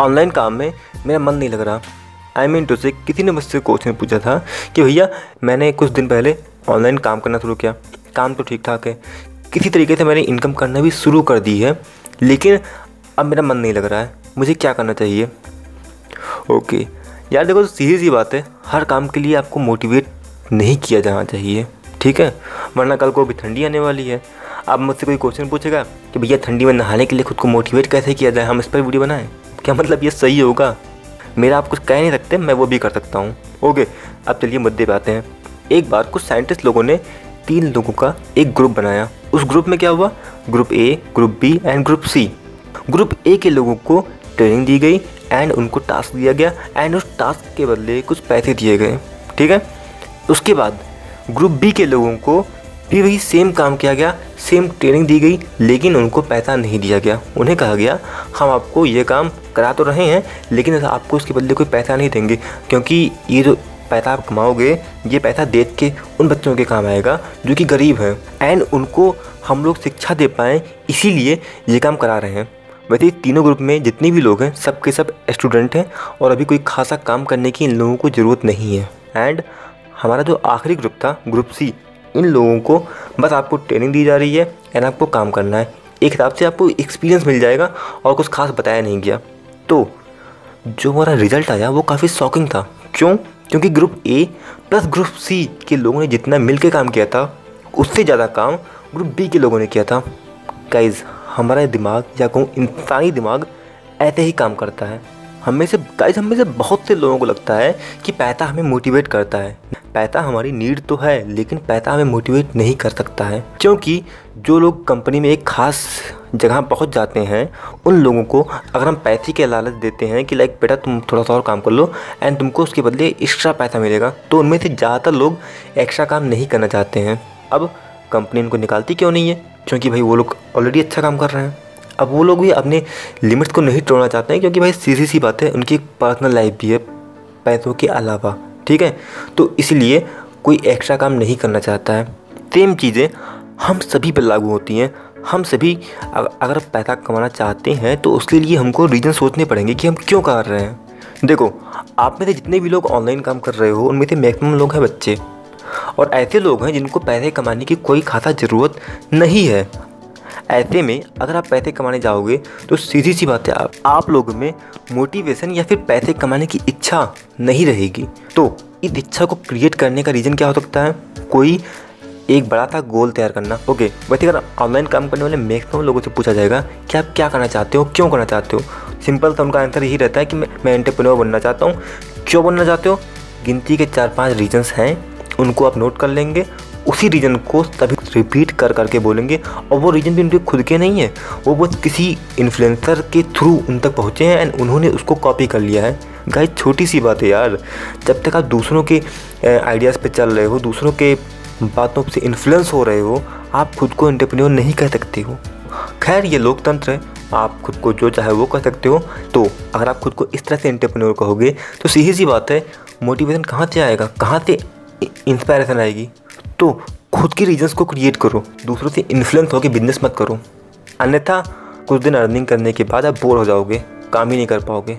Online काम में मेरा मन नहीं लग रहा। आई मीन टू से किसी ने मुझसे क्वेश्चन पूछा था कि भैया, मैंने कुछ दिन पहले ऑनलाइन काम करना शुरू किया। काम तो ठीक ठाक है। किसी तरीके से मैंने इनकम करना भी शुरू कर दी है, लेकिन अब मेरा मन नहीं लग रहा है। मुझे क्या करना चाहिए? ओके, यार देखो सीधी सी बात है। हर काम के लिए आपको मोटिवेट नहीं किया जाना चाहिए, ठीक है? वरना कल को भी ठंडी आने वाली है। अब मुझसे कोई क्वेश्चन पूछेगा कि भैया, ठंडी में नहाने के लिए खुद को मोटिवेट कैसे किया जाए? हम इस पर वीडियो बनाएँ। क्या मतलब ये सही होगा? मेरा आप कुछ कह नहीं सकते, मैं वो भी कर सकता हूँ। ओके, अब चलिए मुद्दे पे आते हैं। एक बार कुछ साइंटिस्ट लोगों ने तीन लोगों का एक ग्रुप बनाया। उस ग्रुप में क्या हुआ? Group A group B and group C group A के लोगों को ट्रेनिंग दी गई एंड उनको टास्क दिया गया एंड उस टास्क के बदले कुछ पैसे दिए गए। ठीक है? उसके बाद ग्रुप बी के लोगों को भी वही सेम काम किया गया सेम ट्रेनिंग दी गई, लेकिन उनको पैसा नहीं दिया गया। उन्हें कहा गया, हम आपको ये काम करा तो रहे हैं, लेकिन आपको उसके बदले कोई पैसा नहीं देंगे, क्योंकि ये जो पैसा आप कमाओगे, ये पैसा देख के उन बच्चों के काम आएगा, जो कि गरीब हैं। एंड उनको हम लोग शिक्षा दे पाएँ, इसीलिए ये काम करा रहे हैं। वैसे तीनों ग्रुप में जितने भी लोग हैं सब के सब स्टूडेंट हैं, और अभी कोई खासा काम करने की इन लोगों को ज़रूरत नहीं है। एंड हमारा जो आखिरी ग्रुप था ग्रुप सी इन लोगों को बस आपको ट्रेनिंग दी जा रही है एंड आपको काम करना है। एक हिसाब से आपको एक्सपीरियंस मिल जाएगा और कुछ खास बताया नहीं गया। तो जो हमारा रिज़ल्ट आया वो काफ़ी शॉकिंग था। क्यों? क्योंकि group A plus group C के लोगों ने जितना मिल काम किया था, उससे ज़्यादा काम ग्रुप बी के लोगों ने किया था। गाइज़ हमारा दिमाग या कहूँ इंसानी दिमाग ऐसे ही काम करता है। हमें से गाइज़ हमें से बहुत से लोगों को लगता है कि पैसा हमें मोटिवेट करता है। पैसा हमारी नीड तो है, लेकिन पैसा हमें मोटिवेट नहीं कर सकता है। क्योंकि जो लोग कंपनी में एक खास जगह पहुँच जाते हैं, उन लोगों को अगर हम पैसे के लालच देते हैं कि लाइक बेटा, तुम थोड़ा सा और काम कर लो एंड तुमको उसके बदले एक्स्ट्रा पैसा मिलेगा तो उनमें से ज़्यादातर लोग एक्स्ट्रा काम नहीं करना चाहते हैं। अब कंपनी उनको निकालती क्यों नहीं है? क्योंकि भाई वो लोग ऑलरेडी अच्छा काम कर रहे हैं। अब वो लोग भी अपने लिमिट्स को नहीं तोड़ना चाहते हैं, क्योंकि भाई सीधी सी बात है, उनकी पर्सनल लाइफ भी है पैसों के अलावा, ठीक है? तो इसलिए कोई एक्स्ट्रा काम नहीं करना चाहता है। सेम चीज़ें हम सभी पर लागू होती हैं। हम सभी अगर पैसा कमाना चाहते हैं तो उसके लिए हमको रीज़न सोचने पड़ेंगे कि हम क्यों कर रहे हैं। देखो, आप में से जितने भी लोग ऑनलाइन काम कर रहे हो, उनमें से मैक्सिमम लोग हैं बच्चे। और ऐसे लोग हैं जिनको पैसे कमाने की कोई खासा ज़रूरत नहीं है। ऐसे में अगर आप पैसे कमाने जाओगे तो सीधी सी बात है आप आप लोगों में मोटिवेशन या फिर पैसे कमाने की इच्छा नहीं रहेगी। तो इस इच्छा को क्रिएट करने का रीज़न क्या हो सकता है? कोई एक बड़ा सा गोल तैयार करना। ओके वैसे अगर ऑनलाइन काम करने वाले मैक्सिमम लोगों से पूछा जाएगा, कि आप क्या करना चाहते हो, क्यों करना चाहते हो? सिंपल सा उनका आंसर यही रहता है कि मैं मैं एंटरप्रेन्योर बनना चाहता हूँ। क्यों बनना चाहते हो? गिनती के चार पाँच रीजंस हैं, उनको आप नोट कर लेंगे। उसी रीजन को सभी रिपीट कर करके बोलेंगे और वो रीजन भी उनके खुद के नहीं है। वो बस किसी इन्फ्लुएंसर के थ्रू उन तक पहुँचे हैं एंड उन्होंने उसको कॉपी कर लिया है। गाइस छोटी सी बात है यार। जब तक आप दूसरों के आइडियाज़ पे चल रहे हो, दूसरों के बातों से इन्फ्लुएंस हो रहे हो, आप खुद को एंटरप्रेन्योर नहीं कह सकते हो। खैर, ये लोकतंत्र है। आप खुद को जो चाहे वो कह सकते हो। तो अगर आप खुद को इस तरह से एंटरप्रेन्योर कहोगे तो सीधी सी बात है मोटिवेशन कहाँ से आएगा? कहाँ से इंस्पायरेशन आएगी? तो खुद के रीजन्स को क्रिएट करो। दूसरों से इन्फ्लुएंस होकर बिज़नेस मत करो। अन्यथा कुछ दिन अर्निंग करने के बाद आप बोर हो जाओगे, काम ही नहीं कर पाओगे।